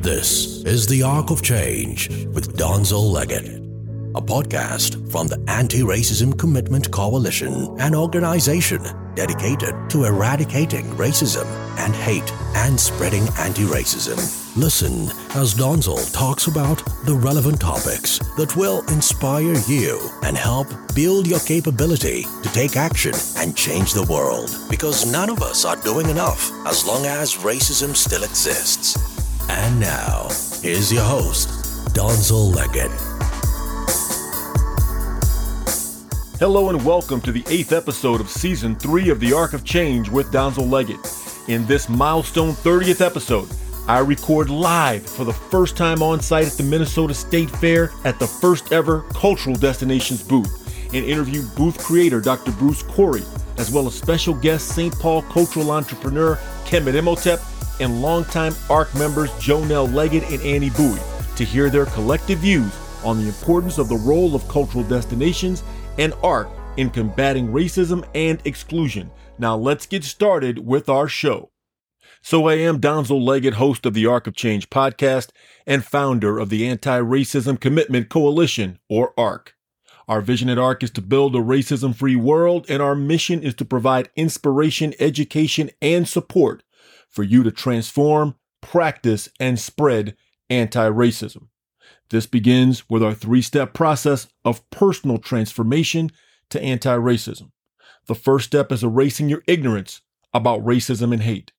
This is The Arc of Change with Donzel Leggett, a podcast from the Anti Racism Commitment Coalition, an organization dedicated to eradicating racism and hate and spreading anti racism. Listen as Donzel talks about the relevant topics that will inspire you and help build your capability to take action and change the world. Because none of us are doing enough as long as racism still exists. And now, here's your host, Donzel Leggett. Hello and welcome to the eighth episode of season three of The Arc of Change with Donzel Leggett. In this milestone 30th episode, I record live for the first time on site at the Minnesota State Fair at the first ever Cultural Destinations booth and interview booth creator Dr. Bruce Corrie, as well as special guest St. Paul cultural entrepreneur Kemet Imhotep and longtime ARC members Joanell Leggett and Annie Bui to hear their collective views on the importance of the role of cultural destinations and ARC in combating racism and exclusion. Now let's get started with our show. So I am Donzel Leggett, host of the Arc of Change podcast and founder of the Anti-Racism Commitment Coalition, or ARC. Our vision at ARC is to build a racism free world, and our mission is to provide inspiration, education, and support for you to transform, practice, and spread anti racism. This begins with our three step process of personal transformation to anti racism. The first step is erasing your ignorance about racism and hate.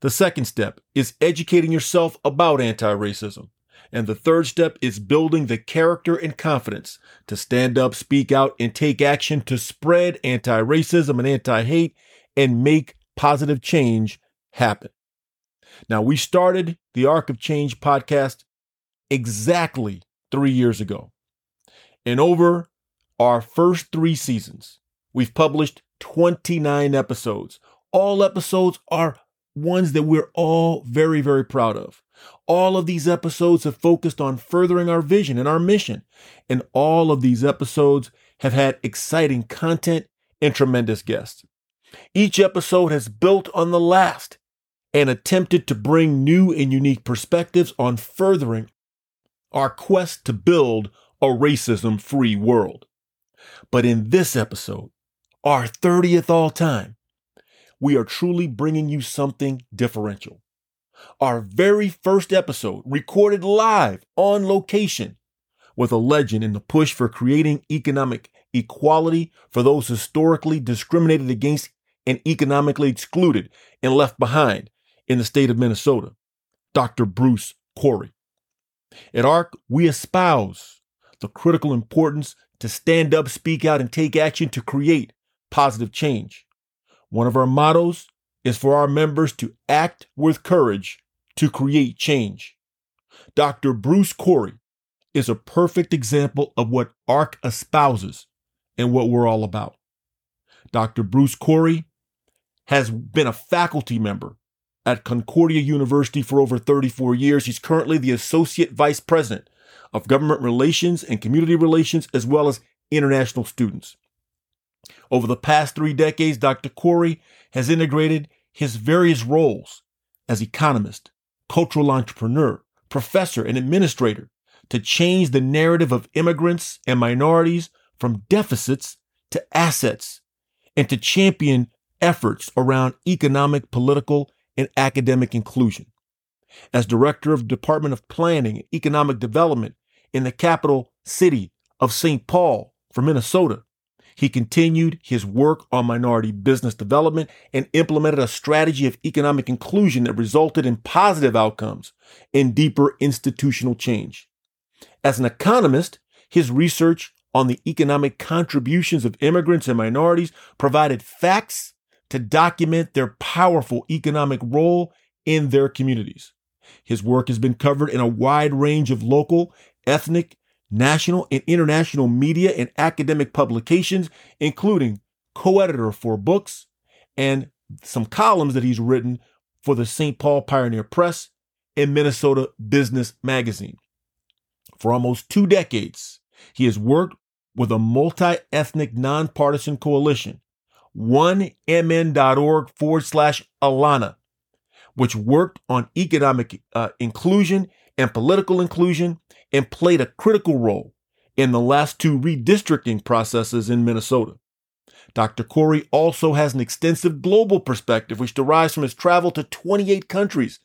The second step is educating yourself about anti racism. And the third step is building the character and confidence to stand up, speak out, and take action to spread anti racism and anti hate and make positive change happen. Now, we started the Arc of Change podcast exactly three years ago. And over our first three seasons, we've published 29 episodes. All episodes are ones that we're all very, very proud of. All of these episodes have focused on furthering our vision and our mission. And all of these episodes have had exciting content and tremendous guests. Each episode has built on the last and attempted to bring new and unique perspectives on furthering our quest to build a racism free world. But in this episode, our 30th all time, we are truly bringing you something differential. Our very first episode, recorded live on location, with a legend in the push for creating economic equality for those historically discriminated against and economically excluded and left behind in the state of Minnesota, Dr. Bruce Corrie. At ARC, we espouse the critical importance to stand up, speak out, and take action to create positive change. One of our mottos is for our members to act with courage to create change. Dr. Bruce Corrie is a perfect example of what ARC espouses and what we're all about. Dr. Bruce Corrie has been a faculty member at Concordia University for over 34 years. He's currently the Associate Vice President of Government Relations and Community Relations, as well as international students. Over the past three decades, Dr. Corrie has integrated his various roles as economist, cultural entrepreneur, professor, and administrator to change the narrative of immigrants and minorities from deficits to assets and to champion efforts around economic, political, and academic inclusion. As director of Department of Planning and Economic Development in the capital city of St. Paul for Minnesota, he continued his work on minority business development and implemented a strategy of economic inclusion that resulted in positive outcomes and deeper institutional change. As an economist, his research on the economic contributions of immigrants and minorities provided facts to document their powerful economic role in their communities. His work has been covered in a wide range of local, ethnic, national, and international media and academic publications, including co-editor for books and some columns that he's written for the St. Paul Pioneer Press and Minnesota Business Magazine. For almost two decades, he has worked with a multi-ethnic nonpartisan coalition 1mn.org forward slash Alana, which worked on economic uh, inclusion and political inclusion and played a critical role in the last two redistricting processes in Minnesota. Dr. Corrie also has an extensive global perspective, which derives from his travel to 28 countries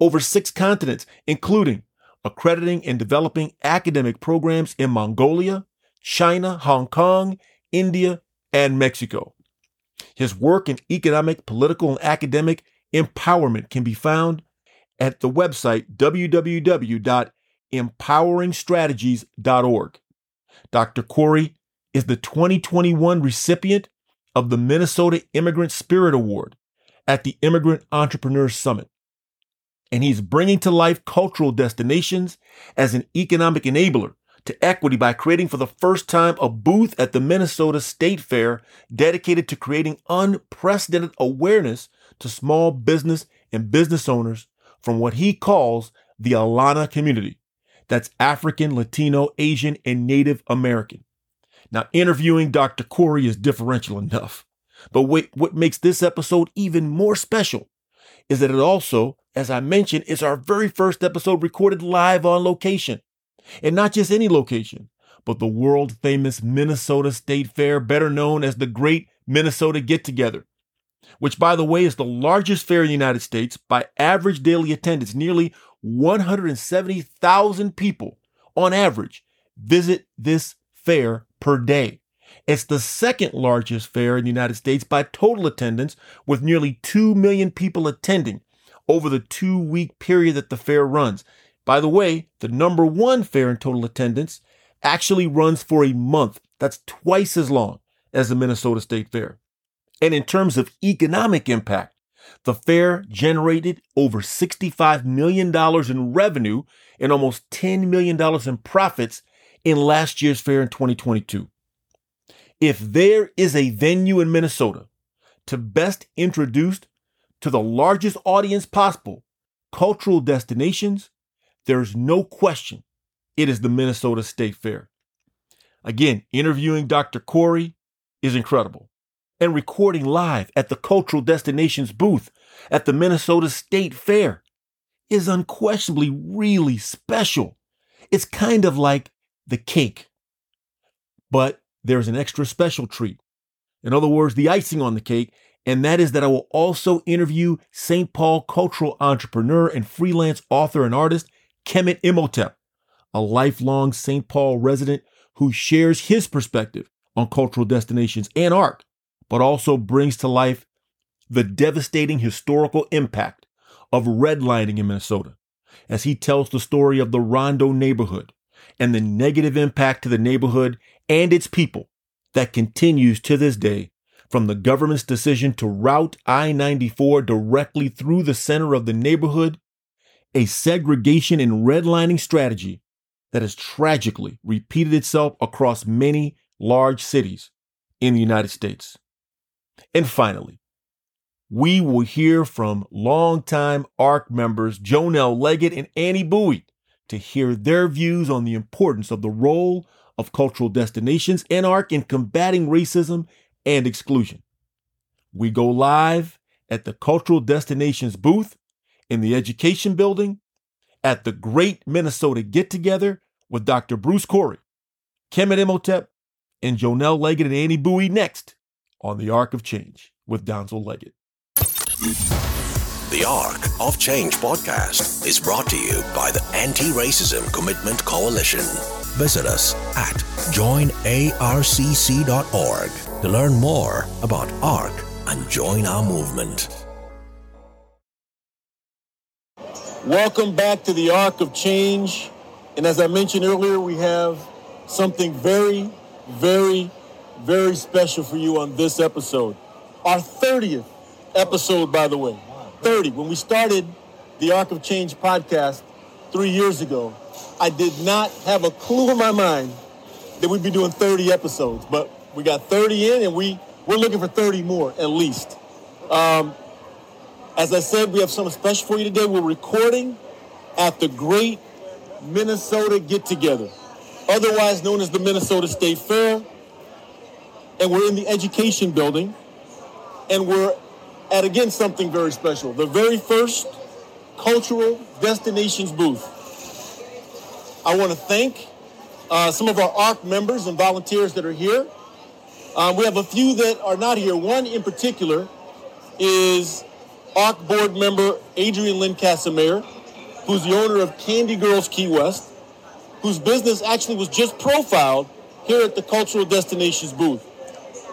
over six continents, including accrediting and developing academic programs in Mongolia, China, Hong Kong, India, and Mexico. His work in economic, political, and academic empowerment can be found at the website www.empoweringstrategies.org. Dr. Corrie is the 2021 recipient of the Minnesota Immigrant Spirit Award at the Immigrant Entrepreneurs Summit. And he's bringing to life cultural destinations as an economic enabler to equity by creating for the first time a booth at the Minnesota State Fair dedicated to creating unprecedented awareness to small business and business owners from what he calls the Alana community. That's African, Latino, Asian, and Native American. Now, interviewing Dr. Corrie is differential enough. But wait, what makes this episode even more special is that it also, as I mentioned, is our very first episode recorded live on location. And not just any location, but the world famous Minnesota State Fair, better known as the Great Minnesota Get Together, which, by the way, is the largest fair in the United States by average daily attendance. Nearly 170,000 people on average visit this fair per day. It's the second largest fair in the United States by total attendance, with nearly 2 million people attending over the two week period that the fair runs. By the way, the number one fair in total attendance actually runs for a month. That's twice as long as the Minnesota State Fair. And in terms of economic impact, the fair generated over $65 million in revenue and almost $10 million in profits in last year's fair in 2022. If there is a venue in Minnesota to best introduce to the largest audience possible cultural destinations, there's no question it is the Minnesota State Fair. Again, interviewing Dr. Corrie is incredible and recording live at the Cultural Destinations booth at the Minnesota State Fair is unquestionably really special. It's kind of like the cake, but there's an extra special treat. In other words, the icing on the cake, and that is that I will also interview St. Paul cultural entrepreneur and freelance author and artist Kemet Imhotep, a lifelong St. Paul resident who shares his perspective on cultural destinations and art but also brings to life the devastating historical impact of redlining in Minnesota as he tells the story of the Rondo neighborhood and the negative impact to the neighborhood and its people that continues to this day from the government's decision to route I 94 directly through the center of the neighborhood, a segregation and redlining strategy that has tragically repeated itself across many large cities in the United States. And finally, we will hear from longtime ARC members Joanell Leggett and Annie Bui to hear their views on the importance of the role of cultural destinations and ARC in combating racism and exclusion. We go live at the Cultural Destinations booth in the Education Building at the Great Minnesota Get Together with Dr. Bruce Corrie, Kemet Imhotep, and Joanell Leggett and Annie Bui next on the Arc of Change with Donzel Leggett. The Arc of Change podcast is brought to you by the Anti Racism Commitment Coalition. Visit us at joinarcc.org to learn more about ARC and join our movement. Welcome back to the Arc of Change. And as I mentioned earlier, we have something very, very very special for you on this episode. Our 30th episode, by the way. 30. When we started the Arc of Change podcast three years ago, I did not have a clue in my mind that we'd be doing 30 episodes, but we got 30 in and we, we're looking for 30 more at least. Um, as I said, we have something special for you today. We're recording at the Great Minnesota Get Together, otherwise known as the Minnesota State Fair and we're in the education building, and we're at again something very special. The very first Cultural Destinations booth. I want to thank uh, some of our ARC members and volunteers that are here. Um, we have a few that are not here. One in particular is ARC board member Adrian Lynn Casimir, who's the owner of Candy Girls Key West, whose business actually was just profiled here at the Cultural Destinations booth.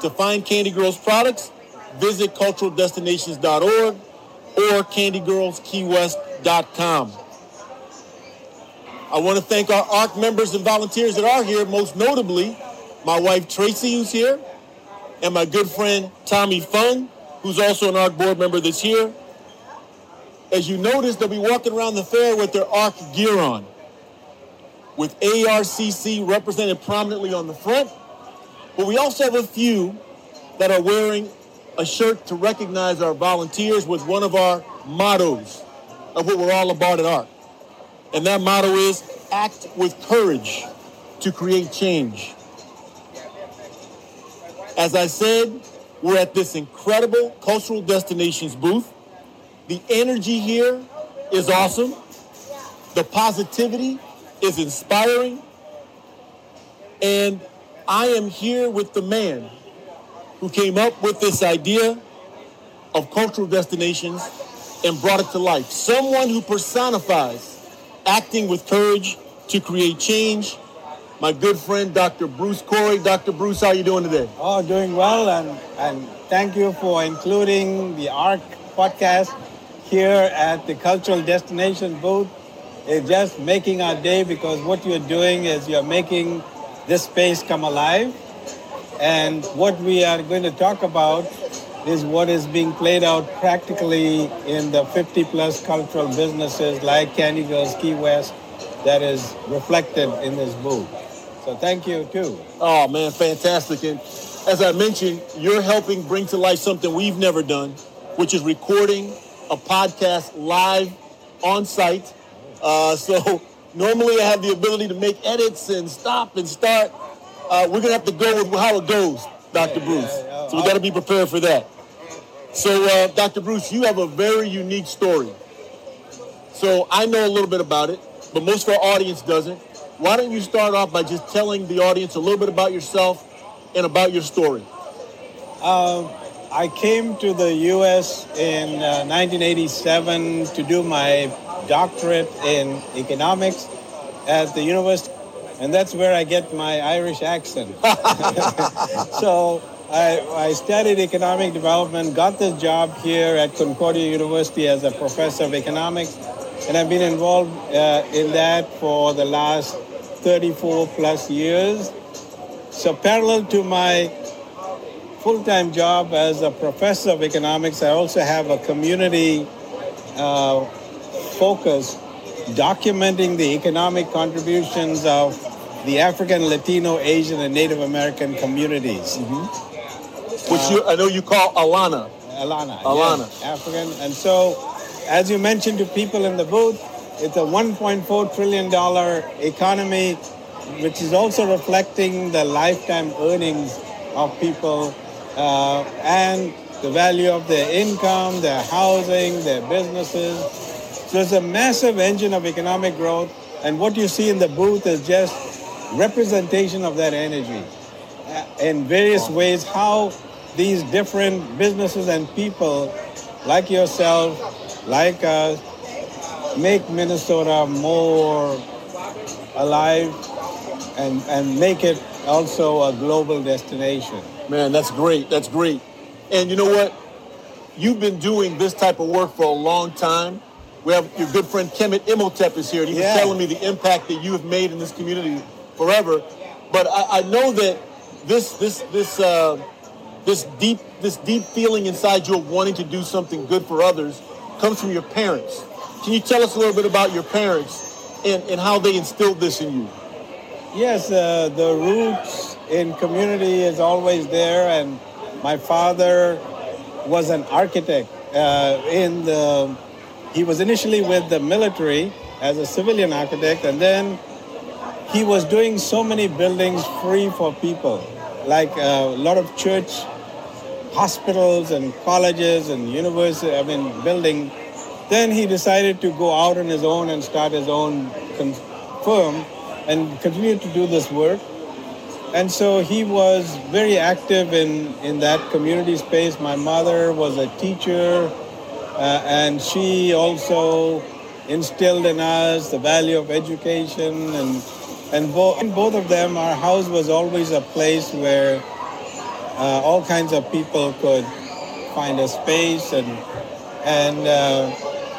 To find Candy Girls products, visit culturaldestinations.org or candygirlskeywest.com. I want to thank our ARC members and volunteers that are here, most notably my wife Tracy, who's here, and my good friend Tommy Fung, who's also an ARC board member that's here. As you notice, they'll be walking around the fair with their ARC gear on, with ARCC represented prominently on the front. But we also have a few that are wearing a shirt to recognize our volunteers with one of our mottos of what we're all about at ARC. And that motto is act with courage to create change. As I said, we're at this incredible cultural destinations booth. The energy here is awesome. The positivity is inspiring. And I am here with the man who came up with this idea of cultural destinations and brought it to life. Someone who personifies acting with courage to create change. My good friend, Dr. Bruce Corrie. Dr. Bruce, how are you doing today? Oh, doing well, and, and thank you for including the ARC podcast here at the Cultural Destination booth. It's just making our day because what you're doing is you're making this space come alive. And what we are going to talk about is what is being played out practically in the 50 plus cultural businesses like Candy Girls Key West that is reflected in this booth. So thank you too. Oh man, fantastic. And as I mentioned, you're helping bring to life something we've never done, which is recording a podcast live on site. Uh, so normally I have the ability to make edits and stop and start. Uh, we're gonna have to go with how it goes, Dr. Yeah, Bruce. Yeah, yeah. So we got to be prepared for that. So, uh, Dr. Bruce, you have a very unique story. So I know a little bit about it, but most of our audience doesn't. Why don't you start off by just telling the audience a little bit about yourself and about your story? Uh, I came to the U.S. in uh, 1987 to do my doctorate in economics at the University, and that's where I get my Irish accent. so I, I, studied economic development, got this job here at Concordia University as a professor of economics, and I've been involved uh, in that for the last 34 plus years. So, parallel to my full time job as a professor of economics, I also have a community uh, focus documenting the economic contributions of the African, Latino, Asian, and Native American communities. Mm-hmm which uh, you, I know you call Alana. Alana. Alana. Yes, African. And so, as you mentioned to people in the booth, it's a $1.4 trillion economy, which is also reflecting the lifetime earnings of people uh, and the value of their income, their housing, their businesses. It's a massive engine of economic growth. And what you see in the booth is just representation of that energy uh, in various ways, how these different businesses and people like yourself, like us, make Minnesota more alive and, and make it also a global destination. Man, that's great. That's great. And you know what? You've been doing this type of work for a long time. We have your good friend Kemet Imhotep is here, and he yeah. was telling me the impact that you have made in this community forever. But I, I know that this this this uh, this deep this deep feeling inside you of wanting to do something good for others comes from your parents. Can you tell us a little bit about your parents and, and how they instilled this in you? Yes, uh, the roots in community is always there, and my father was an architect. Uh, in the, he was initially with the military as a civilian architect, and then he was doing so many buildings free for people, like uh, a lot of church hospitals and colleges and universities, I mean, building Then he decided to go out on his own and start his own firm and continue to do this work. And so he was very active in, in that community space. My mother was a teacher, and she also instilled in us the value of education. And, and, bo- and both of them, our house was always a place where uh, all kinds of people could find a space. And, and uh,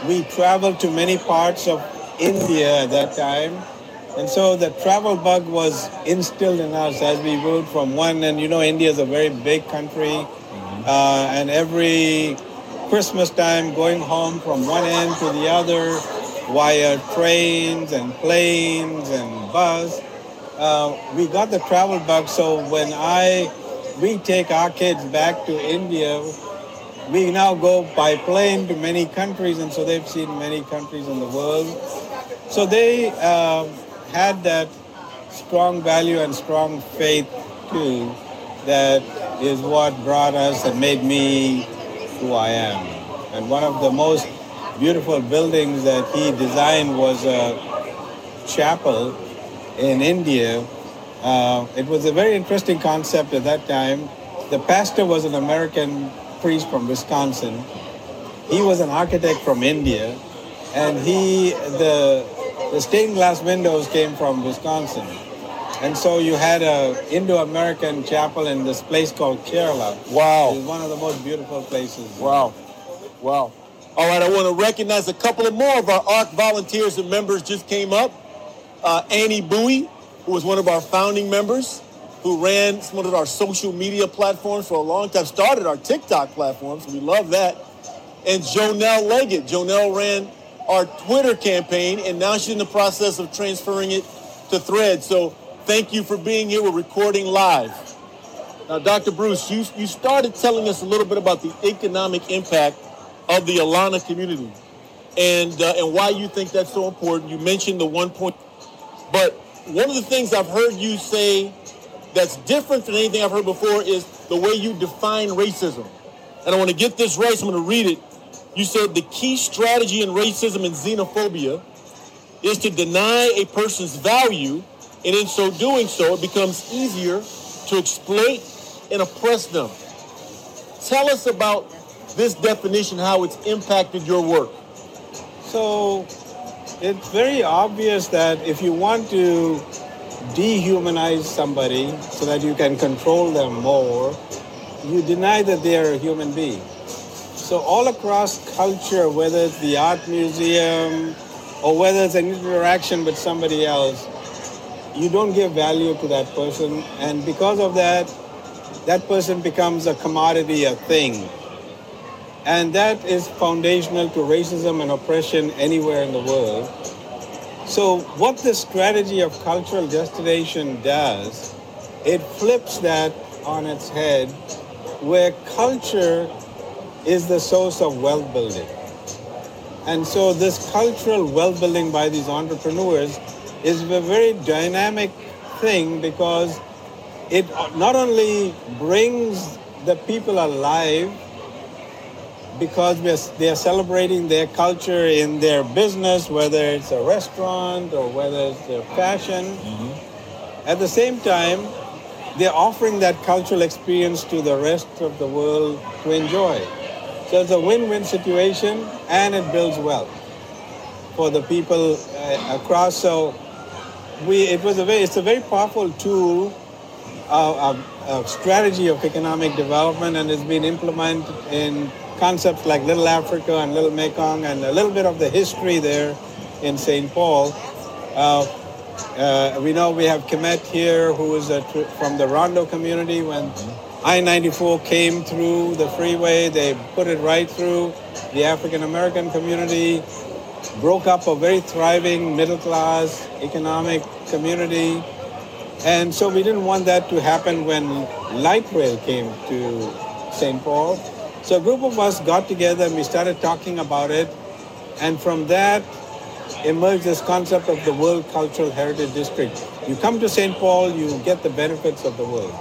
we traveled to many parts of India at that time and so the travel bug was instilled in us as we moved from one, and you know, India is a very big country, mm-hmm. uh, and every Christmas time going home from one end to the other via trains and planes and bus. Uh, we got the travel bug, so when I we take our kids back to India, we now go by plane to many countries, and so they've seen many countries in the world. So they. Uh, had that strong value and strong faith too that is what brought us and made me who I am. And one of the most beautiful buildings that he designed was a chapel in India. Uh, it was a very interesting concept at that time. The pastor was an American priest from Wisconsin. He was an architect from India, and he the the stained glass windows came from Wisconsin. And so you had a Indo-American chapel in this place called Kerala. Wow. It's one of the most beautiful places. Wow. Wow. All right, I want to recognize a couple of more of our ARC volunteers and members just came up. Uh, Annie Bui, who was one of our founding members, who ran one of our social media platforms for a long time, started our TikTok platforms. we love that. And Joanell Leggett. Joanell ran our Twitter campaign, and now she's in the process of transferring it to Thread. So thank you for being here. We're recording live. Now, Dr. Bruce, you, you started telling us a little bit about the economic impact of the Alana community and, uh, and why you think that's so important. You mentioned the one point, but one of the things I've heard you say that's different than anything I've heard before is the way you define racism. And I want to get this right, so I'm going to read it. You said the key strategy in racism and xenophobia is to deny a person's value, and in so doing so, it becomes easier to exploit and oppress them. Tell us about this definition, how it's impacted your work. So it's very obvious that if you want to dehumanize somebody so that you can control them more, you deny that they are a human being. So all across culture, whether it's the art museum or whether it's an interaction with somebody else, you don't give value to that person. And because of that, that person becomes a commodity, a thing. And that is foundational to racism and oppression anywhere in the world. So what the strategy of cultural destination does, it flips that on its head where culture is the source of wealth building. And so this cultural wealth building by these entrepreneurs is a very dynamic thing because it not only brings the people alive because they are celebrating their culture in their business, whether it's a restaurant or whether it's their fashion. Mm-hmm. At the same time, they're offering that cultural experience to the rest of the world to enjoy. So it's a win-win situation and it builds wealth for the people uh, across. So we, it was a very, it's a very powerful tool, uh, a, a strategy of economic development and it's been implemented in concepts like Little Africa and Little Mekong and a little bit of the history there in St. Paul. Uh, uh, we know we have Kemet here, who is a, from the Rondo community when I-94 came through the freeway. They put it right through the African American community, broke up a very thriving middle class economic community. And so we didn't want that to happen when light rail came to St. Paul. So a group of us got together and we started talking about it. And from that emerged this concept of the World Cultural Heritage District. You come to St. Paul, you get the benefits of the world.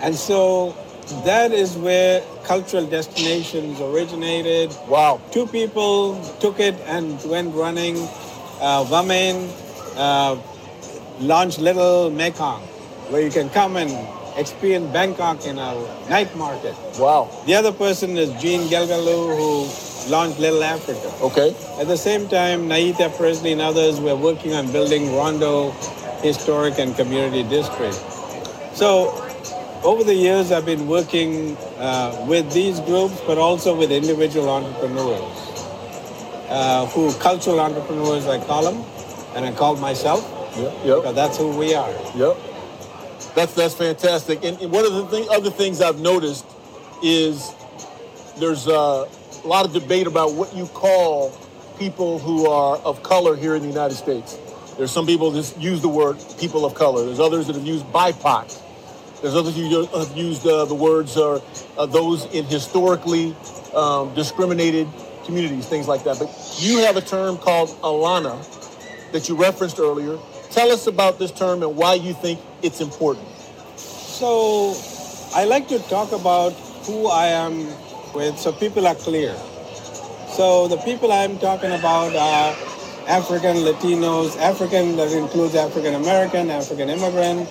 And so That is where cultural destinations originated. Wow. Two people took it and went running. Uh, Va-Megn uh, launched Little Mekong, where you can come and experience Bangkok in a night market. Wow. The other person is Jean Gelgelu, who launched Little Africa. Okay. At the same time, Nieeta Presley and others were working on building Rondo Historic and Community District. So over the years, I've been working uh, with these groups, but also with individual entrepreneurs, uh, who cultural entrepreneurs, I call them, and I call myself, Yep. because that's who we are. Yep. That's that's fantastic. And one of the thing, other things I've noticed is there's a lot of debate about what you call people who are of color here in the United States. There's some people that use the word people of color. There's others that have used BIPOC. There's others who have used uh, the words uh, uh, those in historically um, discriminated communities, things like that. But you have a term called Alana that you referenced earlier. Tell us about this term and why you think it's important. So I like to talk about who I am with so people are clear. So the people I'm talking about are African, Latinos, African that includes African American, African immigrant,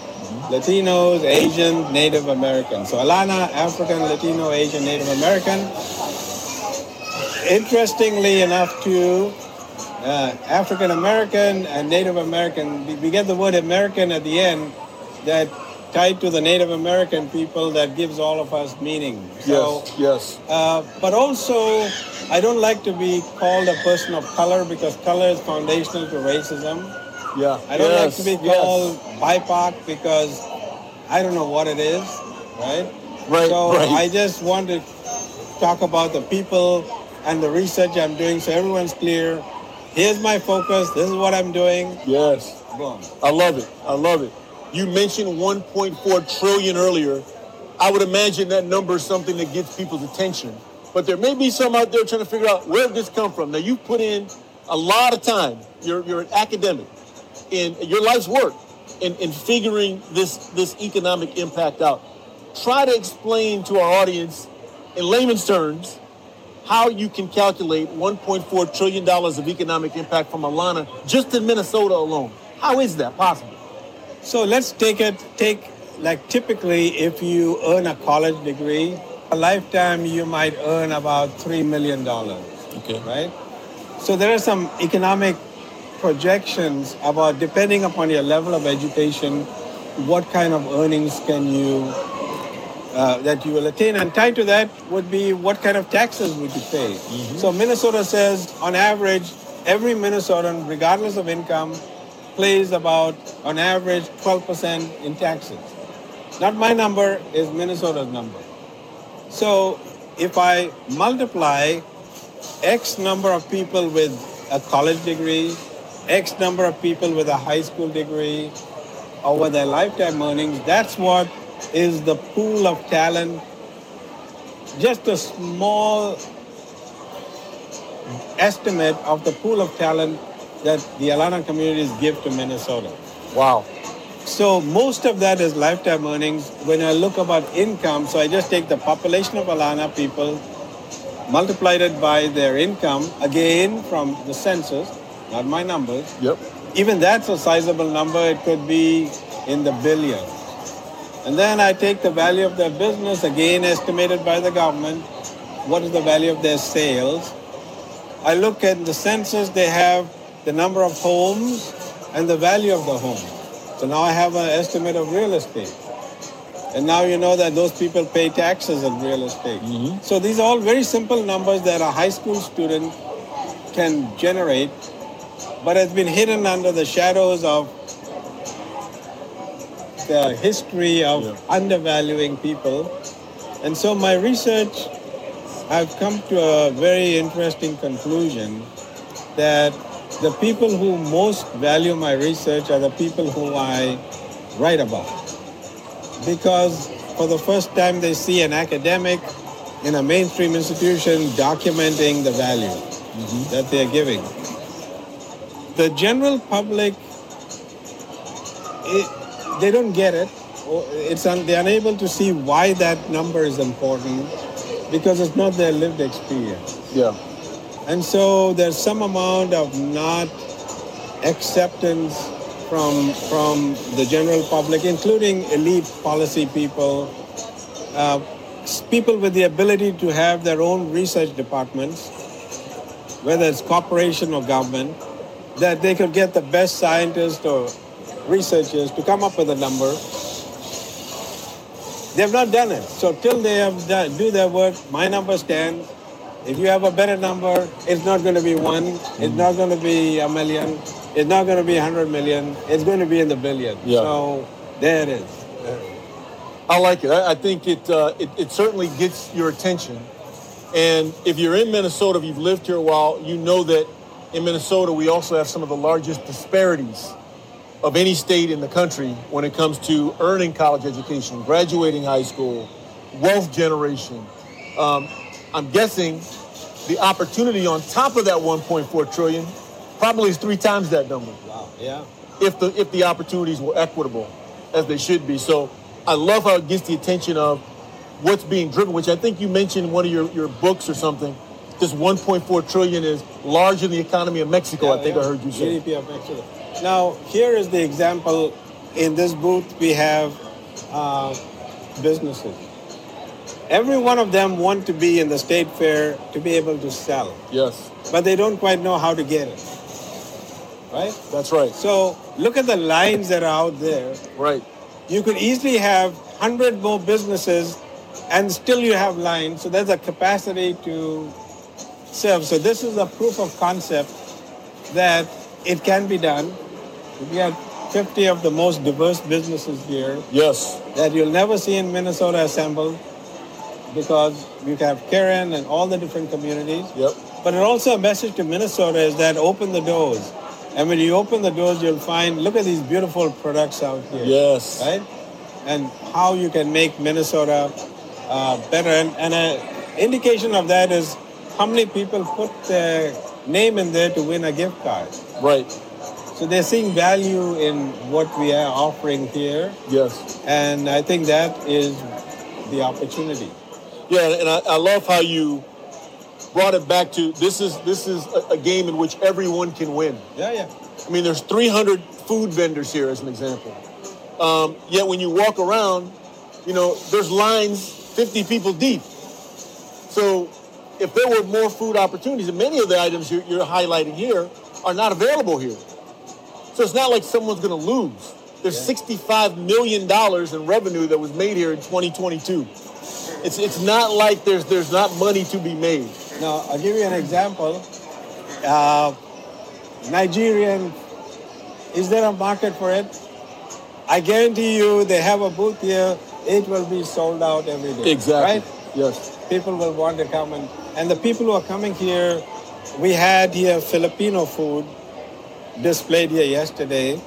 Latinos, Asian, Native American. So Alana, African, Latino, Asian, Native American. Interestingly enough, too, uh, African American and Native American, we- get the word American at the end that tied to the Native American people that gives all of us meaning. So, yes. uh, but also, I don't like to be called a person of color because color is foundational to racism. Yeah. I don't yes. like to be yes. called BIPOC because I don't know what it is, right? Right, So right. I just want to talk about the people and the research I'm doing so everyone's clear. Here's my focus. This is what I'm doing. Yes. Boom. I love it. I love it. You mentioned 1.4 trillion earlier. I would imagine that number is something that gets people's attention. But there may be some out there trying to figure out where did this come from. Now you put in a lot of time. You're, you're an academic in your life's work in, in figuring this this economic impact out. Try to explain to our audience in layman's terms how you can calculate 1.4 trillion dollars of economic impact from Alana just in Minnesota alone. How is that possible? So let's take it, take like typically if you earn a college degree, a lifetime you might earn about $3 million, Okay. right? So there are some economic projections about depending upon your level of education, what kind of earnings can you, uh, that you will attain. And tied to that would be what kind of taxes would you pay. So Minnesota says on average, every Minnesotan, regardless of income, pays about, on average, 12% in taxes. Not my number, is Minnesota's number. So if I multiply X number of people with a college degree, X number of people with a high school degree, over their lifetime earnings, that's what is the pool of talent. Just a small estimate of the pool of talent that the Alana communities give to Minnesota. Wow. So most of that is lifetime earnings. When I look about income, so I just take the population of Alana people, multiplied it by their income, again from the census, not my numbers. Yep. Even that's a sizable number. It could be in the billions. And then I take the value of their business, again estimated by the government. What is the value of their sales? I look at the census, they have the number of homes and the value of the home. So now I have an estimate of real estate. And now you know that those people pay taxes on real estate. Mm-hmm. So these are all very simple numbers that a high school student can generate, but it's been hidden under the shadows of the history of Yeah. undervaluing people. And so my research, I've come to a very interesting conclusion that the people who most value my research are the people who I write about. Because for the first time they see an academic in a mainstream institution documenting the value mm-hmm. that they're giving. The general public, it, they don't get it it's un, they're unable to see why that number is important because it's not their lived experience. Yeah. And so there's some amount of not acceptance from from the general public, including elite policy people, uh, people with the ability to have their own research departments, whether it's corporation or government, that they could get the best scientists or researchers to come up with a number. They've not done it. So till they have done, do their work, my number stands. If you have a better number, it's not going to be one. It's not going to be a million. It's not going to be 100 million. It's going to be in the billion. Yeah. So there it is. I like it. I, think it, uh, it it certainly gets your attention. And if you're in Minnesota, if you've lived here a while, you know that in Minnesota we also have some of the largest disparities of any state in the country when it comes to earning college education, graduating high school, wealth generation. Um, I'm guessing the opportunity on top of that 1.4 trillion probably is three times that number. Wow. Yeah. If the if the opportunities were equitable, as they should be. So I love how it gets the attention of what's being driven, which I think you mentioned in one of your, your books or something. This 1.4 trillion is larger than the economy of Mexico. Yeah, I think yeah. I heard you say. GDP of Mexico. Now, here is the example. In this booth, we have uh, businesses. Every one of them want to be in the state fair to be able to sell, Yes, but they don't quite know how to get it. Right? that's right. So look at the lines that are out there. Right. You could easily have 100 more businesses and still you have lines. So there's a capacity to serve. So this is a proof of concept that it can be done. We have 50 of the most diverse businesses here Yes. that you'll never see in Minnesota assembled because you have Karen and all the different communities. Yep. But it also a message to Minnesota is that open the doors. And when you open the doors, you'll find, look at these beautiful products out here. Yes. Right? And how you can make Minnesota uh, better. And, and an indication of that is how many people put their name in there to win a gift card. Right. So they're seeing value in what we are offering here. Yes. And I think that is the opportunity. Yeah, and I, I love how you brought it back to this is this is a, a game in which everyone can win. Yeah, yeah. I mean, there's 300 food vendors here, as an example. Um, yet when you walk around, you know, there's lines 50 people deep. So if there were more food opportunities, and many of the items you're, you're highlighting here are not available here. So it's not like someone's going to lose. There's $65 million in revenue that was made here in 2022. It's, it's not like there's, there's not money to be made. Now, I'll give you an example. Uh, Nigerian, is there a market for it? I guarantee you they have a booth here, it will be sold out every day. Exactly. Right? Yes. People will want to come and, and the people who are coming here, we had here Filipino food displayed here yesterday.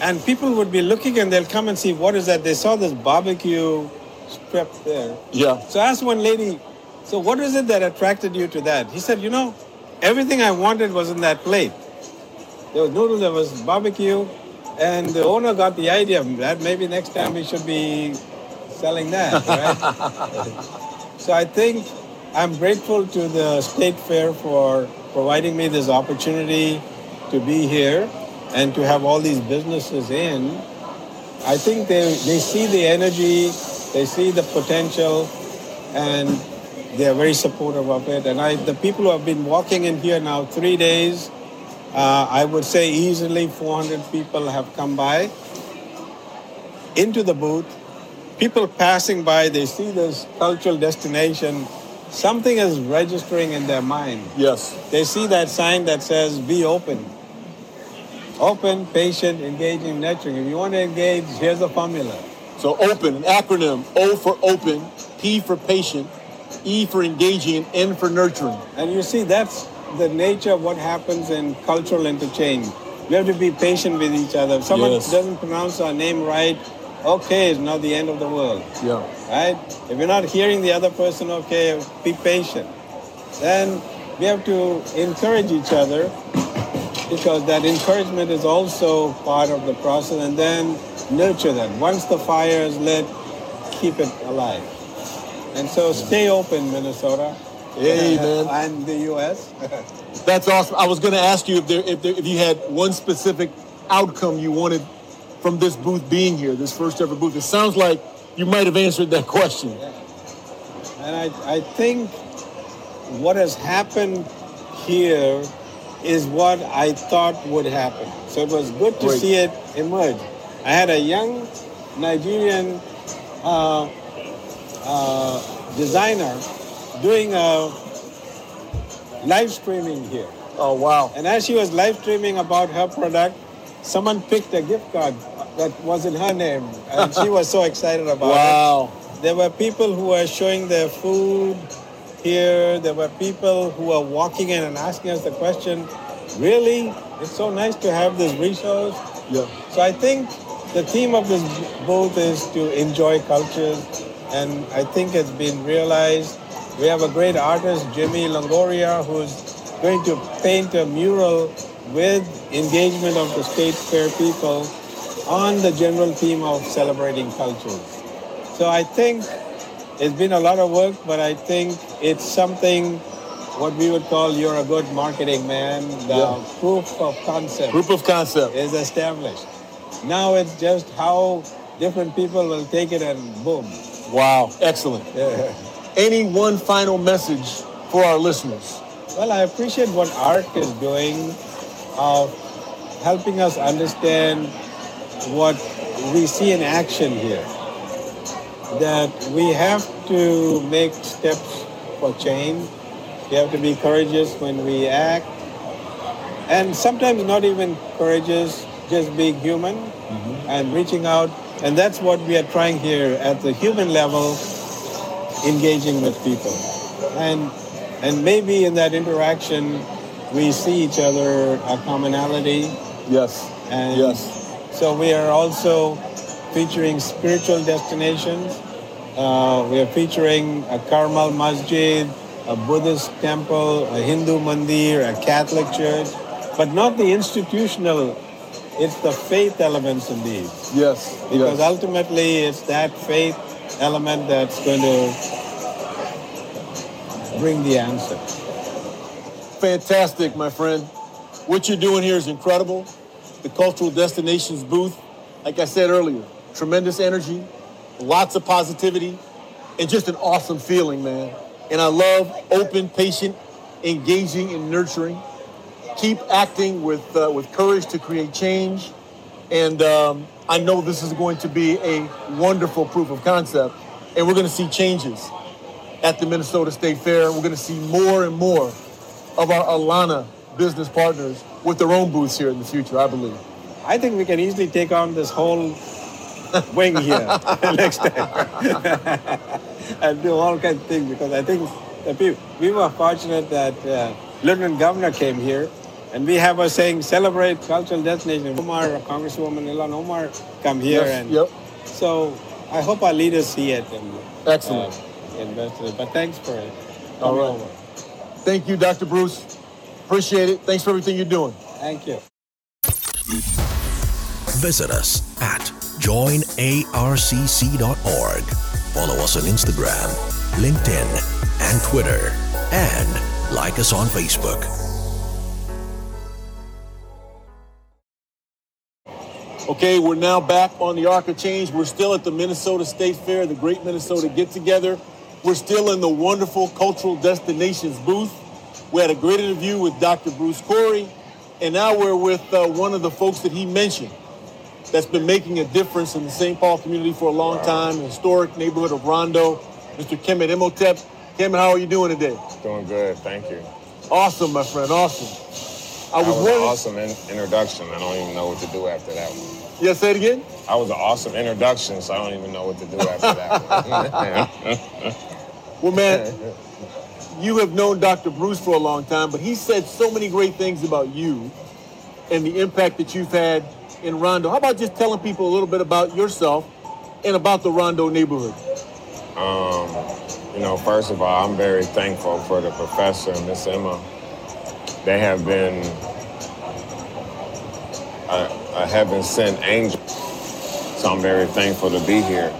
And people would be looking and they'll come and see what is that. They saw this barbecue strip there. Yeah. So I asked one lady, so what is it that attracted you to that? He said, you know, everything I wanted was in that plate. There was noodles, there was barbecue, and the owner got the idea that maybe next time we should be selling that, right? so I think I'm grateful to the State Fair for providing me this opportunity to be here and to have all these businesses in. I think they, they see the energy, they see the potential, and they are very supportive of it. And I, the people who have been walking in here now three days, uh, I would say easily 400 people have come by into the booth. People passing by, they see this cultural destination. Something is registering in their mind. Yes. They see that sign that says, be open. Open, patient, engaging, nurturing. If you want to engage, here's the formula. So open, an acronym, O for open, P for patient, E for engaging, and N for nurturing. And you see, that's the nature of what happens in cultural interchange. We have to be patient with each other. If someone Yes. doesn't pronounce our name right, okay, it's not the end of the world. Yeah. Right? If you're not hearing the other person, okay, be patient. Then we have to encourage each other because that encouragement is also part of the process. And then nurture that. Once the fire is lit, keep it alive. And so stay open, Minnesota. Hey, man. and the U.S. That's awesome. I was going to ask you if there, if there, if you had one specific outcome you wanted from this booth being here, this first ever booth. It sounds like you might have answered that question. And I, I think what has happened here is what I thought would happen. So it was good to Great. see it emerge. I had a young Nigerian uh, uh, designer doing a live streaming here. Oh, wow. And as she was live streaming about her product, someone picked a gift card that was in her name. And she was so excited about it. Wow. There were people who were showing their food here. There were people who were walking in and asking us the question, really? It's so nice to have this resource. Yeah. So I think the theme of this booth is to enjoy cultures, and I think it's been realized. We have a great artist, Jimmy Longoria, who's going to paint a mural with engagement of the state fair people on the general theme of celebrating culture. So I think it's been a lot of work, but I think it's something what we would call you're a good marketing man. The Yeah. proof of concept Proof of concept. is established. Now it's just how different people will take it and boom. Wow. Excellent. Yeah. Any one final message for our listeners? Well, I appreciate what ARC is doing of helping us understand what we see in action here. That we have to make steps for change. We have to be courageous when we act. And sometimes not even courageous, just being human mm-hmm. and reaching out. And that's what we are trying here at the human level, engaging with people. And and maybe in that interaction we see each other a commonality. Yes. And yes. so we are also featuring spiritual destinations. Uh, we are featuring a Karmal Masjid, a Buddhist temple, a Hindu mandir, a Catholic church, but not the institutional. It's the faith elements in these. Yes. Because yes. ultimately it's that faith element that's going to bring the answer. Fantastic, my friend. What you're doing here is incredible. The Cultural Destinations booth, like I said earlier, tremendous energy, lots of positivity, and just an awesome feeling, man. And I love open, patient, engaging, and nurturing. Keep acting with uh, with courage to create change. And um, I know this is going to be a wonderful proof of concept. And we're going to see changes at the Minnesota State Fair. We're going to see more and more of our Alana business partners with their own booths here in the future, I believe. I think we can easily take on this whole wing here next time and do all kinds of things because I think people, we were fortunate that uh, Lieutenant Governor came here and we have a saying, celebrate cultural destination. Omar, Congresswoman Ilhan Omar come here Yes, and yep. so I hope our leaders see it and Excellent. uh. But thanks for it. All right. over. Thank you, Dr. Bruce. Appreciate it. Thanks for everything you're doing. Thank you. Visit us at joinarcc.org. Follow us on Instagram, LinkedIn, and Twitter. And like us on Facebook. Okay, we're now back on the Arc of Change. We're still at the Minnesota State Fair, the Great Minnesota Get Together. We're still in the wonderful Cultural Destinations booth. We had a great interview with Dr. Bruce Corrie, and now we're with uh, one of the folks that he mentioned that's been making a difference in the St. Paul community for a long time, the historic neighborhood of Rondo, Mr. Kemet Imhotep. Kemet, how are you doing today? Doing good, thank you. Awesome, my friend, awesome. I That was was an awesome in- introduction. I don't even know what to do after that one. Yeah, say it again. That was an awesome introduction, so I don't even know what to do after that one. Well, man, you have known Dr. Bruce for a long time, but he said so many great things about you and the impact that you've had in Rondo. How about just telling people a little bit about yourself and about the Rondo neighborhood? um, you know, first of all, I'm very thankful for the professor and Miss Emma. They have been a, a heaven sent angel So I'm very thankful to be here.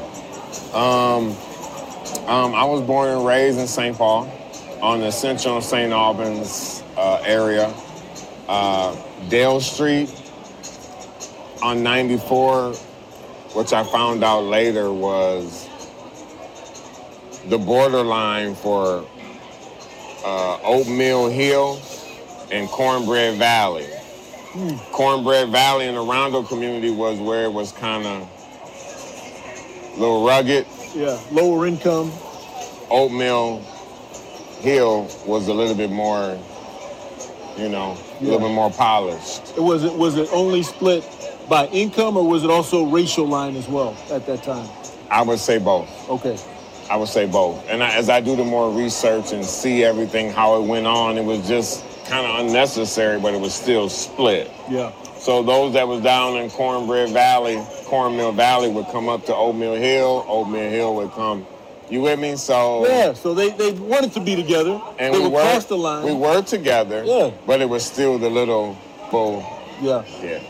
Um, um, I was born and raised in St. Paul on the Central St. Albans uh, area. Uh, Dale Street on 94, which I found out later was the borderline for uh, Oatmeal Hill and Cornbread Valley. Cornbread Valley in the Rondo community was where it was kind of a little rugged. Yeah, lower income. Oatmeal Hill was a little bit more, you know, a Yeah. little bit more polished. It was it was it only split by income or was it also racial line as well at that time? I would say both. Okay. I would say both. And I, as I do the more research and see everything, how it went on, it was just kind of unnecessary, but it was still split. Yeah. So those that was down in Cornbread Valley, Cornmeal Valley would come up to Oatmeal Hill. Oatmeal Hill would come. You with me? So Yeah. So they, they wanted to be together. and they we were the line. we were together. Yeah. But it was still the little full. Yeah. Yeah.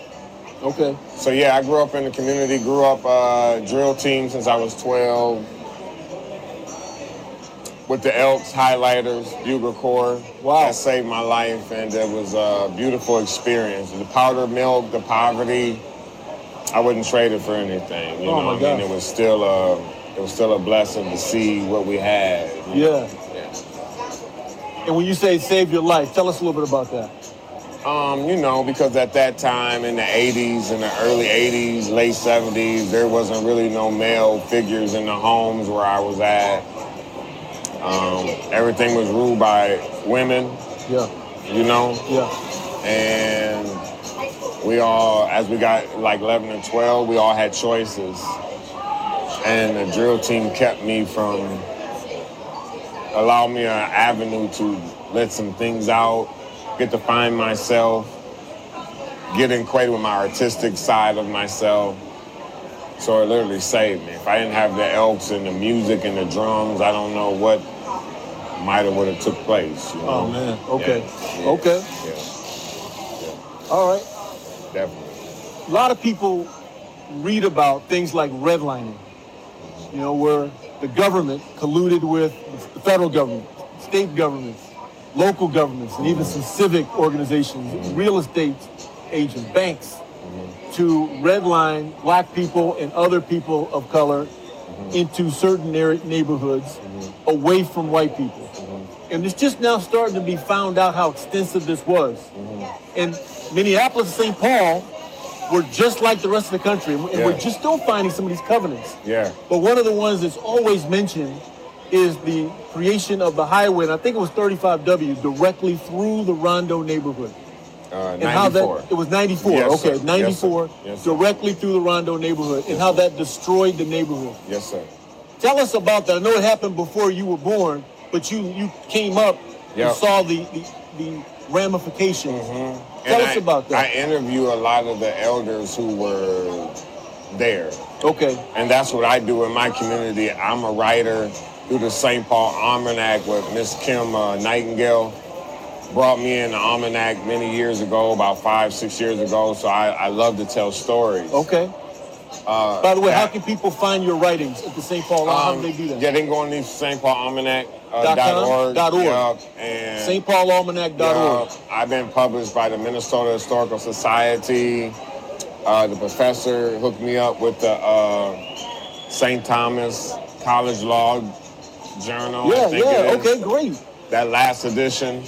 Okay. So yeah, I grew up in the community. Grew up uh, drill team since I was 12. With the Elks, Highlighters, Bugle Corps. Wow. That saved my life, and it was a beautiful experience. The powder milk, the poverty, I wouldn't trade it for anything. You Oh, know, my what I mean, it was still a, it was still a blessing to see what we had. Yeah. Yeah. And when you say save your life, tell us a little bit about that. Um, you know, because at that time in the 80s, in the early 80s, late 70s, there wasn't really no male figures in the homes where I was at. Um, everything was ruled by women, Yeah. you know, Yeah. and we all, as we got like 11 and 12, we all had choices. And the drill team kept me from, allowed me an avenue to let some things out, get to find myself, get acquainted with my artistic side of myself. So it literally saved me. If I didn't have the elks and the music and the drums, I don't know what might have would have took place. You oh, know? Oh man. Okay. Yeah. Yeah. Okay. Yeah, All right. definitely. A lot of people read about things like redlining. You know, where the government colluded with the federal government, state governments, local governments, and even some civic organizations, real estate agents, banks, to redline black people and other people of color into certain neighborhoods away from white people. And it's just now starting to be found out how extensive this was. And Minneapolis and St. Paul were just like the rest of the country. And we're just still finding some of these covenants. Yeah. But one of the ones that's always mentioned is the creation of the highway, and I think it was 35W, directly through the Rondo neighborhood. Uh, And how that, it was 94, Yes, okay, sir. Yes, 94, sir. Yes, sir. directly through the Rondo neighborhood, and how that destroyed the neighborhood. yes, sir. Tell us about that. I know it happened before you were born, but you you came up Yeah. and saw the, the, the ramifications. Tell Mm-hmm. And us I, about that. I interview a lot of the elders who were there. okay. And that's what I do in my community. I'm a writer through the St. Paul Almanac with Miss Kim uh, Nightingale. Brought me in the Almanac many years ago, about five, six years ago. So I, I love to tell stories. Okay. Uh, By the way, how can people find your writings at the St. Paul? Almanac? How do um, they do that? Yeah, they can go on the St. Paul Almanac. Uh, Dot dot org. Dot org. Yup, and stpaulalmanac.org. Yeah, I've been published by the Minnesota Historical Society. Uh, the professor hooked me up with the uh, St. Thomas College Law Journal. I Yeah, think yeah, it is. okay, great. That last edition,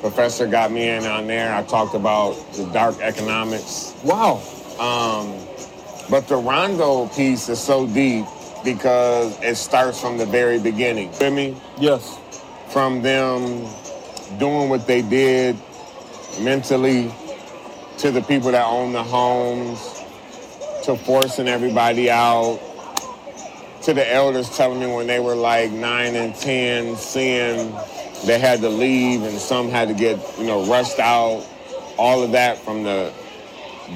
professor got me in on there. I talked about the dark economics. Wow. Um, but the Rondo piece is so deep because it starts from the very beginning. Feel me? Yes. from them doing what they did mentally to the people that own the homes to forcing everybody out to the elders telling me when they were like nine and ten seeing they had to leave and some had to get you know rushed out all of that from the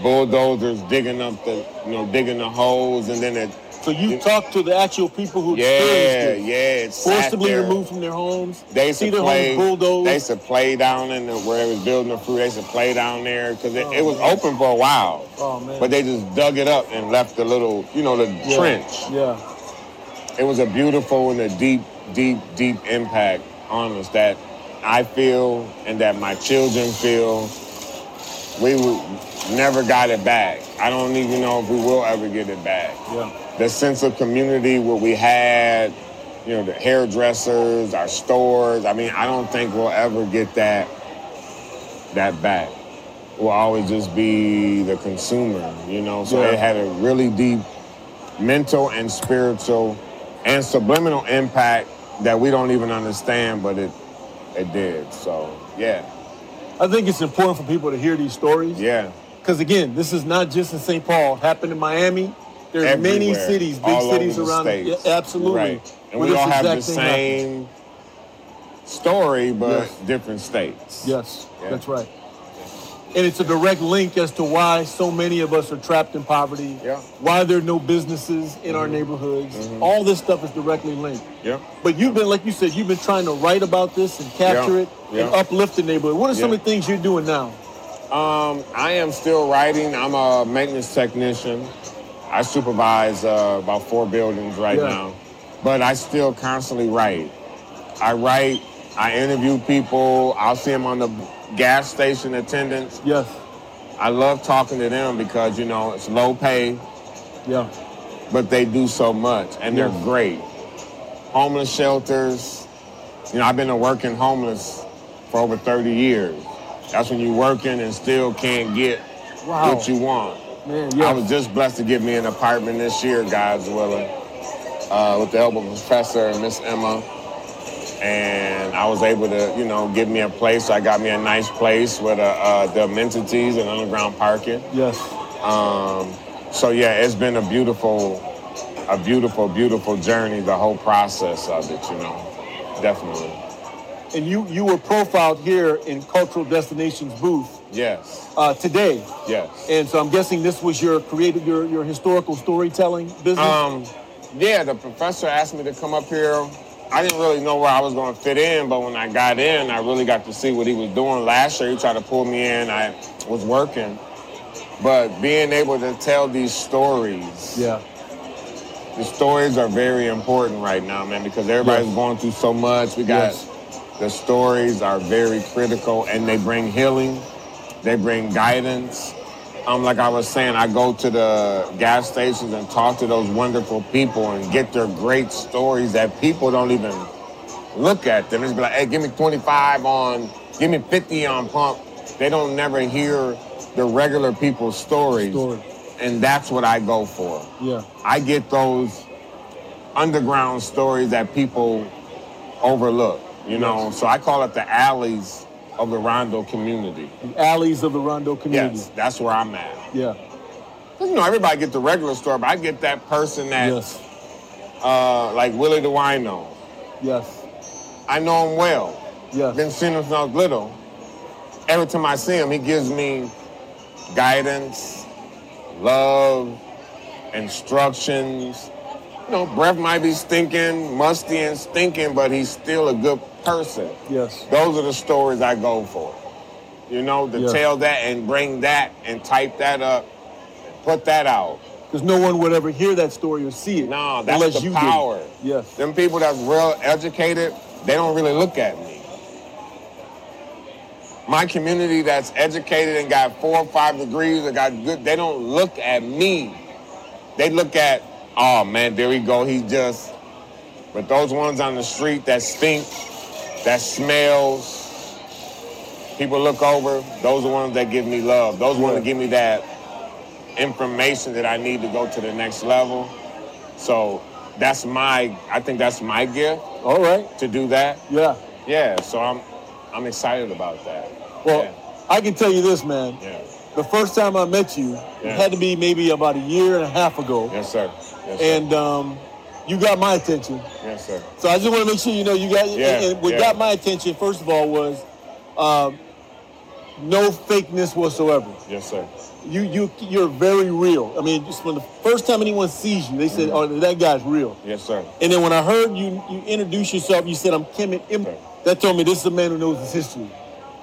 bulldozers digging up the you know digging the holes and then it So you talked to the actual people who Yeah, experienced it, yeah. It sat forcibly there. removed from their homes. They used see to their play. homes bulldozed. They used to play down in the, where they was building the fruit. They used to play down there because it, Oh, it was man. open for a while. Oh, man. But they just dug it up and left the little, you know, the Yeah. trench. Yeah. It was a beautiful and a deep, deep, deep impact on us that I feel and that my children feel. We would never got it back. I don't even know if we will ever get it back Yeah. the sense of community what we had, you know, the hairdressers, our stores. I mean, I don't think we'll ever get that that back. We'll always just be the consumer, you know. So Yeah. it had a really deep mental and spiritual and subliminal impact that we don't even understand, but it it did. So yeah, I think it's important for people to hear these stories. yeah. Because again, this is not just in St. Paul. It happened in Miami. There's many cities, big cities the around. states. Yeah, absolutely. Right. And we all have the thing happens. same story, but Yes. different states. Yes, Yeah. that's right. And it's a direct link as to why so many of us are trapped in poverty. Yeah. Why there are no businesses in our neighborhoods. All this stuff is directly linked. Yeah. But you've been, like you said, you've been trying to write about this and capture Yeah. it and Yeah. uplift the neighborhood. What are some of the things you're doing now? Um, I am still writing. I'm a maintenance technician. I supervise uh, about four buildings right Yeah. now, but I still constantly write. I write. I interview people. I'll see them on the gas station attendants. Yes. I love talking to them because you know it's low pay, Yeah. but they do so much and they're Yes. great. Homeless shelters. You know, I've been a working homeless for over 30 years. That's when you're working and still can't get Wow. what you want. Man, I was just blessed to get me an apartment this year, God's willing, uh, with the help of Professor and Miss Emma. And I was able to, you know, give me a place. I got me a nice place with uh, uh, the amenities and underground parking. yes. Um, so yeah, it's been a beautiful, a beautiful, beautiful journey. The whole process of it, you know, definitely. And you you were profiled here in Cultural Destinations booth Yes, uh, today. yes. And so I'm guessing this was your creative, your your historical storytelling business. Um, yeah, the professor asked me to come up here. I didn't really know where I was going to fit in, but when I got in, I really got to see what he was doing. Last year, he tried to pull me in. I was working, but being able to tell these stories, yeah. the stories are very important right now, man, because everybody's Yes. going through so much. We got Yes. the stories are very critical, and they bring healing, they bring guidance. Um, like I was saying, I go to the gas stations and talk to those wonderful people and get their great stories that people don't even look at them. It's be like, hey, give me 25 on, give me 50 on pump. They don't never hear the regular people's stories. Story. And that's what I go for. Yeah. I get those underground stories that people overlook, you know. So I call it the alleys of the Rondo community. The alleys of the Rondo community. Yes, that's where I'm at. Yeah. 'Cause, You know, everybody get the regular store, but I get that person that, Yes. uh, like Willie DeWino. Yes. I know him well. Yes. Been seeing him since I was little. Every time I see him, he gives me guidance, love, instructions. You know, breath might be stinking, musty and stinking, but he's still a good person. Yes. Those are the stories I go for. You know, to Yeah. tell that and bring that and type that up, put that out. Because no one would ever hear that story or see it. No, that's unless the you did power. Yes. Them people that's real educated, they don't really look at me. My community that's educated and got four or five degrees or got good, they don't look at me. They look at, oh man, there we go. He's just. But those ones on the street that stink, that smells, people look over, those are the ones that give me love. Those ones that give me that information that I need to go to the next level. So that's my, I think that's my gift All right. to do that. Yeah. Yeah, so I'm, I'm excited about that. Well, yeah. I can tell you this, man. yeah. The first time I met you, Yeah. it had to be maybe about a year and a half ago. Yes, sir. Yes, sir. And um, you got my attention. yes, sir. So I just want to make sure you know you got. Yeah, and what yeah. got my attention first of all was, um, no fakeness whatsoever. Yes, sir. You you you're very real. I mean, just when the first time anyone sees you, they said, "Oh, that guy's real." Yes, sir. And then when I heard you you introduce yourself, you said, "I'm Kemet Im." Right. That told me this is a man who knows his history.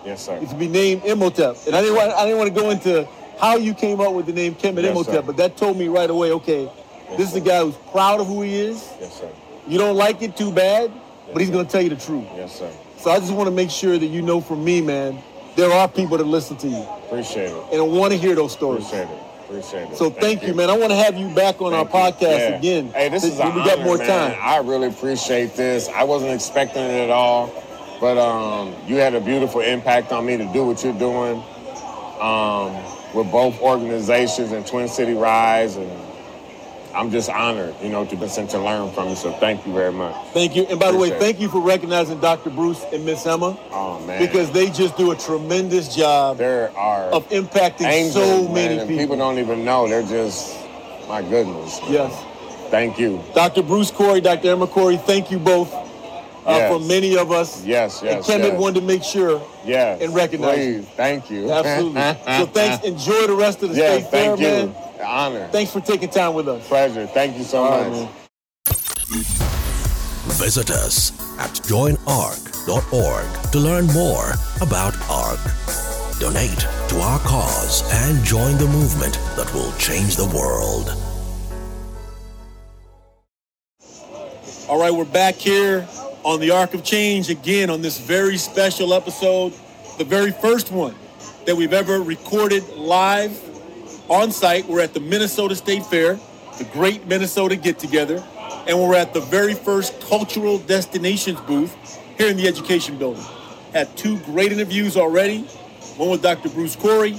Yes, sir. It's to be named Imhotep, and I didn't want I didn't want to go into how you came up with the name Kemet Yes, Imhotep, sir. but that told me right away. Okay, this is a guy who's proud of who he is. Yes, sir. You don't like it too bad, but he's gonna tell you the truth. Yes, sir. So I just want to make sure that you know from me, man, there are people that listen to you Appreciate it. and want to hear those stories. Appreciate it. Appreciate it. So thank, you, man. I want to have you back on Thank our podcast Yeah. again. Hey, this is we got honor, more man. time. I really appreciate this. I wasn't expecting it at all, but um, you had a beautiful impact on me to do what you're doing um, with both organizations and Twin City Rise, and I'm just honored, you know, to listen to learn from you. So thank you very much. Thank you. And by the way, thank you for recognizing Dr. Bruce and Miss Emma Oh man, because they just do a tremendous job there are of impacting angels, so man, many people. people don't even know. They're just, my goodness. man. Yes. Thank you. Dr. Bruce Corrie, Dr. Emma Corrie, thank you both uh, Yes. for many of us. Yes, yes, And Kemet yes. wanted to make sure. Yes. and recognize you. Please, thank you. Absolutely. so thanks. Enjoy the rest of the Yes, state fair, thank you. Man. Honor. Thanks for taking time with us. Pleasure. Thank you so All right, much. man. Visit us at joinarcc.org to learn more about ARC. Donate to our cause and join the movement that will change the world. All right, we're back here on the Arc of Change again on this very special episode, the very first one that we've ever recorded live on site. We're at the Minnesota State Fair, the Great Minnesota Get Together, and we're at the very first Cultural Destinations booth here in the Education Building. Had two great interviews already, one with Dr. Bruce Corrie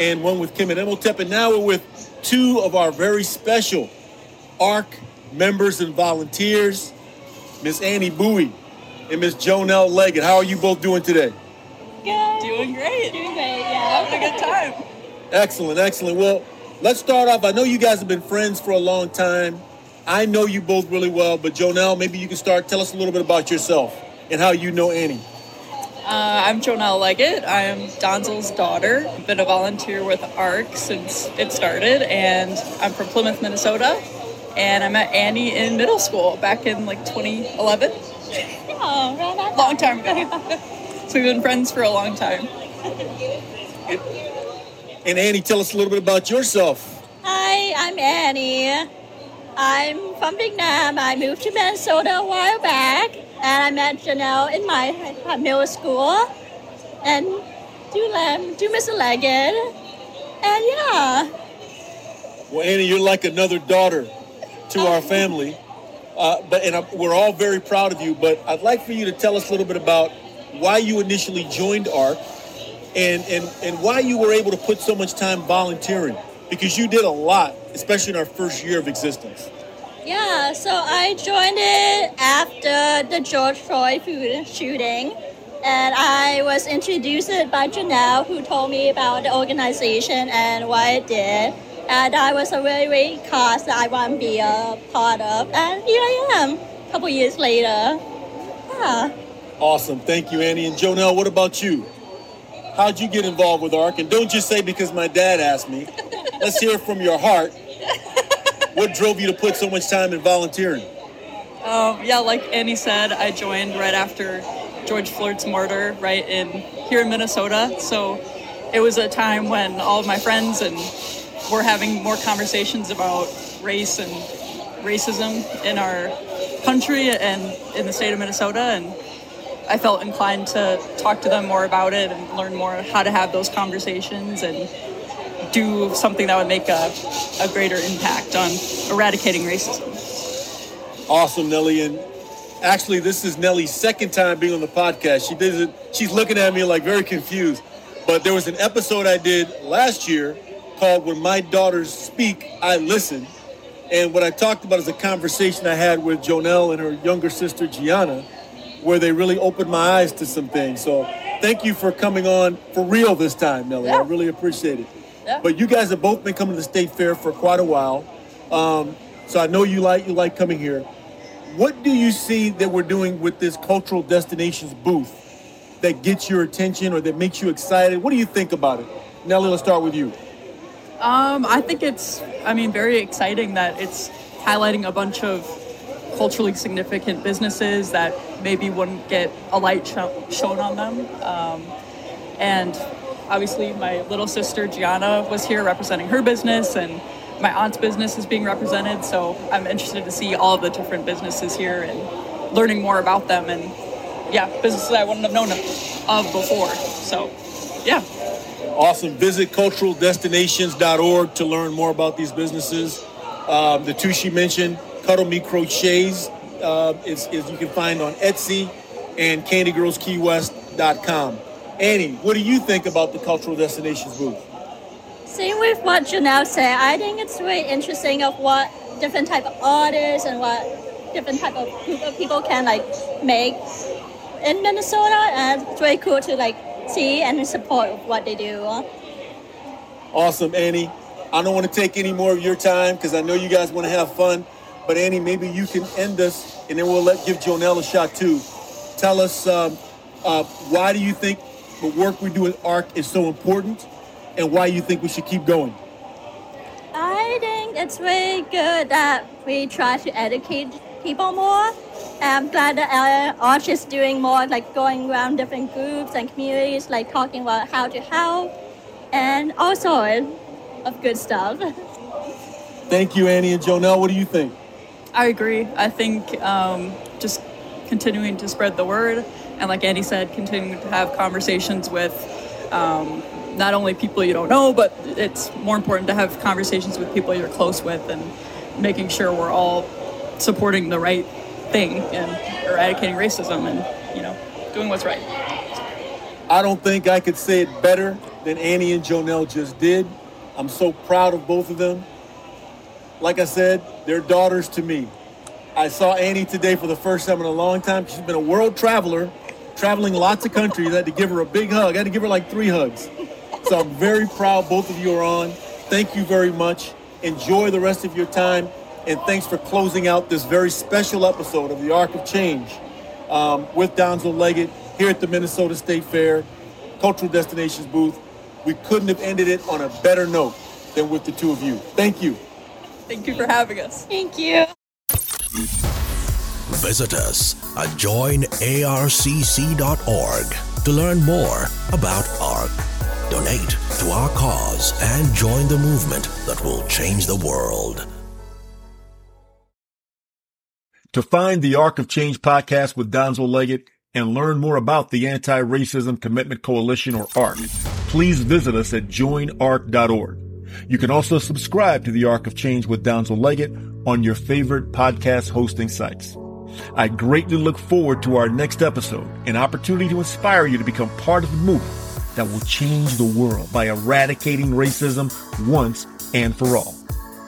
and one with Kemet Imhotep, and now we're with two of our very special ARC members and volunteers, Miss Annie Bui and Miss Joanell Leggett. How are you both doing today? Good. Doing great. Doing great, yeah. Having a good time. Excellent, excellent. Well, let's start off. I know you guys have been friends for a long time. I know you both really well, but Joanell, maybe you can start. Tell us a little bit about yourself and how you know Annie. Uh, I'm Joanell Leggett. I'm Donzel's daughter. I've been a volunteer with ARC since it started, and I'm from Plymouth, Minnesota. And I met Annie in middle school back in like 2011. Oh, right. Long time ago. so we've been friends for a long time. And Annie, tell us a little bit about yourself. Hi, I'm Annie. I'm from Vietnam. I moved to Minnesota a while back, and I met Joanell in my uh, middle school, and do um, do Miss Leggett, and yeah. Well, Annie, you're like another daughter to our family. Uh, but and i we're all very proud of you. But I'd like for you to tell us a little bit about why you initially joined ARC, and and and why you were able to put so much time volunteering because you did a lot, especially in our first year of existence. Yeah, so I joined it after the George Floyd shooting. And I was introduced by Joanell, who told me about the organization and what it did. And I was a really great cause that I want to be a part of. And here I am, a couple years later. Yeah. Awesome, thank you, Annie and Joanell. What about you? How'd you get involved with ARC? And don't just say because my dad asked me. Let's hear from your heart. What drove you to put so much time in volunteering? Um, yeah, like Annie said, I joined right after George Floyd's murder, right in here in Minnesota. So it was a time when all of my friends and were having more conversations about race and racism in our country and in the state of Minnesota, and I felt inclined to talk to them more about it and learn more how to have those conversations and do something that would make a, a greater impact on eradicating racism. Awesome, Nellie. And actually, this is Nellie's second time being on the podcast. She it. She's looking at me like very confused. But there was an episode I did last year called "When My Daughters Speak, I Listen," and what I talked about is a conversation I had with Joanell and her younger sister Gianna, where they really opened my eyes to some things. So thank you for coming on for real this time, Nellie. I really appreciate it. Yeah. But you guys have both been coming to the state fair for quite a while, um, so I know you like you like coming here. What do you see that we're doing with this cultural destinations booth that gets your attention or that makes you excited? What do you think about it? Nelly, let's start with you. Um, I think it's, I mean, very exciting that it's highlighting a bunch of culturally significant businesses that maybe wouldn't get a light sh- shown on them. Um, and obviously, my little sister Gianna was here representing her business, and my aunt's business is being represented. So I'm interested to see all the different businesses here and learning more about them. And yeah, businesses I wouldn't have known of before. So yeah. Awesome. Visit culturaldestinations.org to learn more about these businesses. Um, the two she mentioned, Cuddle Me Crochets, uh, is, is you can find on Etsy and CandyGirlsKeyWest.com. Annie, what do you think about the Cultural Destinations booth? Same with what Joanell said. I think it's really interesting of what different type of artists and what different type of people can like make in Minnesota, and it's really cool to like see and support what they do. Awesome, Annie. I don't want to take any more of your time because I know you guys want to have fun. But Annie, maybe you can end us, and then we'll let give Joanell a shot too. Tell us um, uh, why do you think the work we do at ARC is so important, and why you think we should keep going. I think it's really good that we try to educate people more. I'm glad that ARC is doing more, like going around different groups and communities, like talking about how to help, and all sorts of good stuff. Thank you, Annie and Joanell. What do you think? I agree. I think um, just continuing to spread the word, and like Annie said, continuing to have conversations with um, not only people you don't know, but it's more important to have conversations with people you're close with, and making sure we're all supporting the right thing and eradicating racism, and you know, doing what's right. I don't think I could say it better than Annie and Joanell just did. I'm so proud of both of them. Like I said, they're daughters to me. I saw Annie today for the first time in a long time. She's been a world traveler, traveling lots of countries. I had to give her a big hug. I had to give her like three hugs. So I'm very proud both of you are on. Thank you very much. Enjoy the rest of your time. And thanks for closing out this very special episode of the Arc of Change um, with Donzel Leggett here at the Minnesota State Fair Cultural Destinations booth. We couldn't have ended it on a better note than with the two of you. Thank you. Thank you for having us. Thank you. Visit us at joinarcc.org to learn more about ARC. Donate to our cause and join the movement that will change the world. To find the Arc of Change podcast with Donzel Leggett and learn more about the Anti-Racism Commitment Coalition or ARC, please visit us at joinarcc.org. You can also subscribe to the Arc of Change with Donzel Leggett on your favorite podcast hosting sites. I greatly look forward to our next episode, an opportunity to inspire you to become part of the movement that will change the world by eradicating racism once and for all.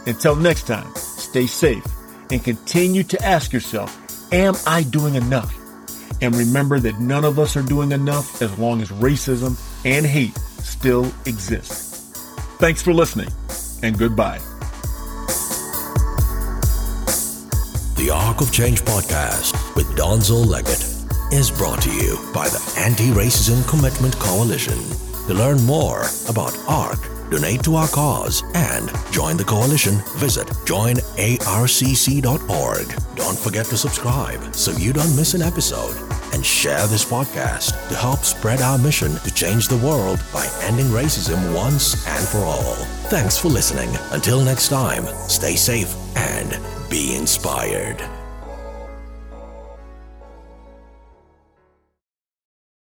Until next time, stay safe and continue to ask yourself, am I doing enough? And remember that none of us are doing enough as long as racism and hate still exist. Thanks for listening and goodbye. The Arc of Change podcast with Donzel Leggett is brought to you by the Anti Racism Commitment Coalition. To learn more about ARC, donate to our cause, and join the coalition, visit joinarcc.org. Don't forget to subscribe so you don't miss an episode. And share this podcast to help spread our mission to change the world by ending racism once and for all. Thanks for listening. Until next time, stay safe and be inspired.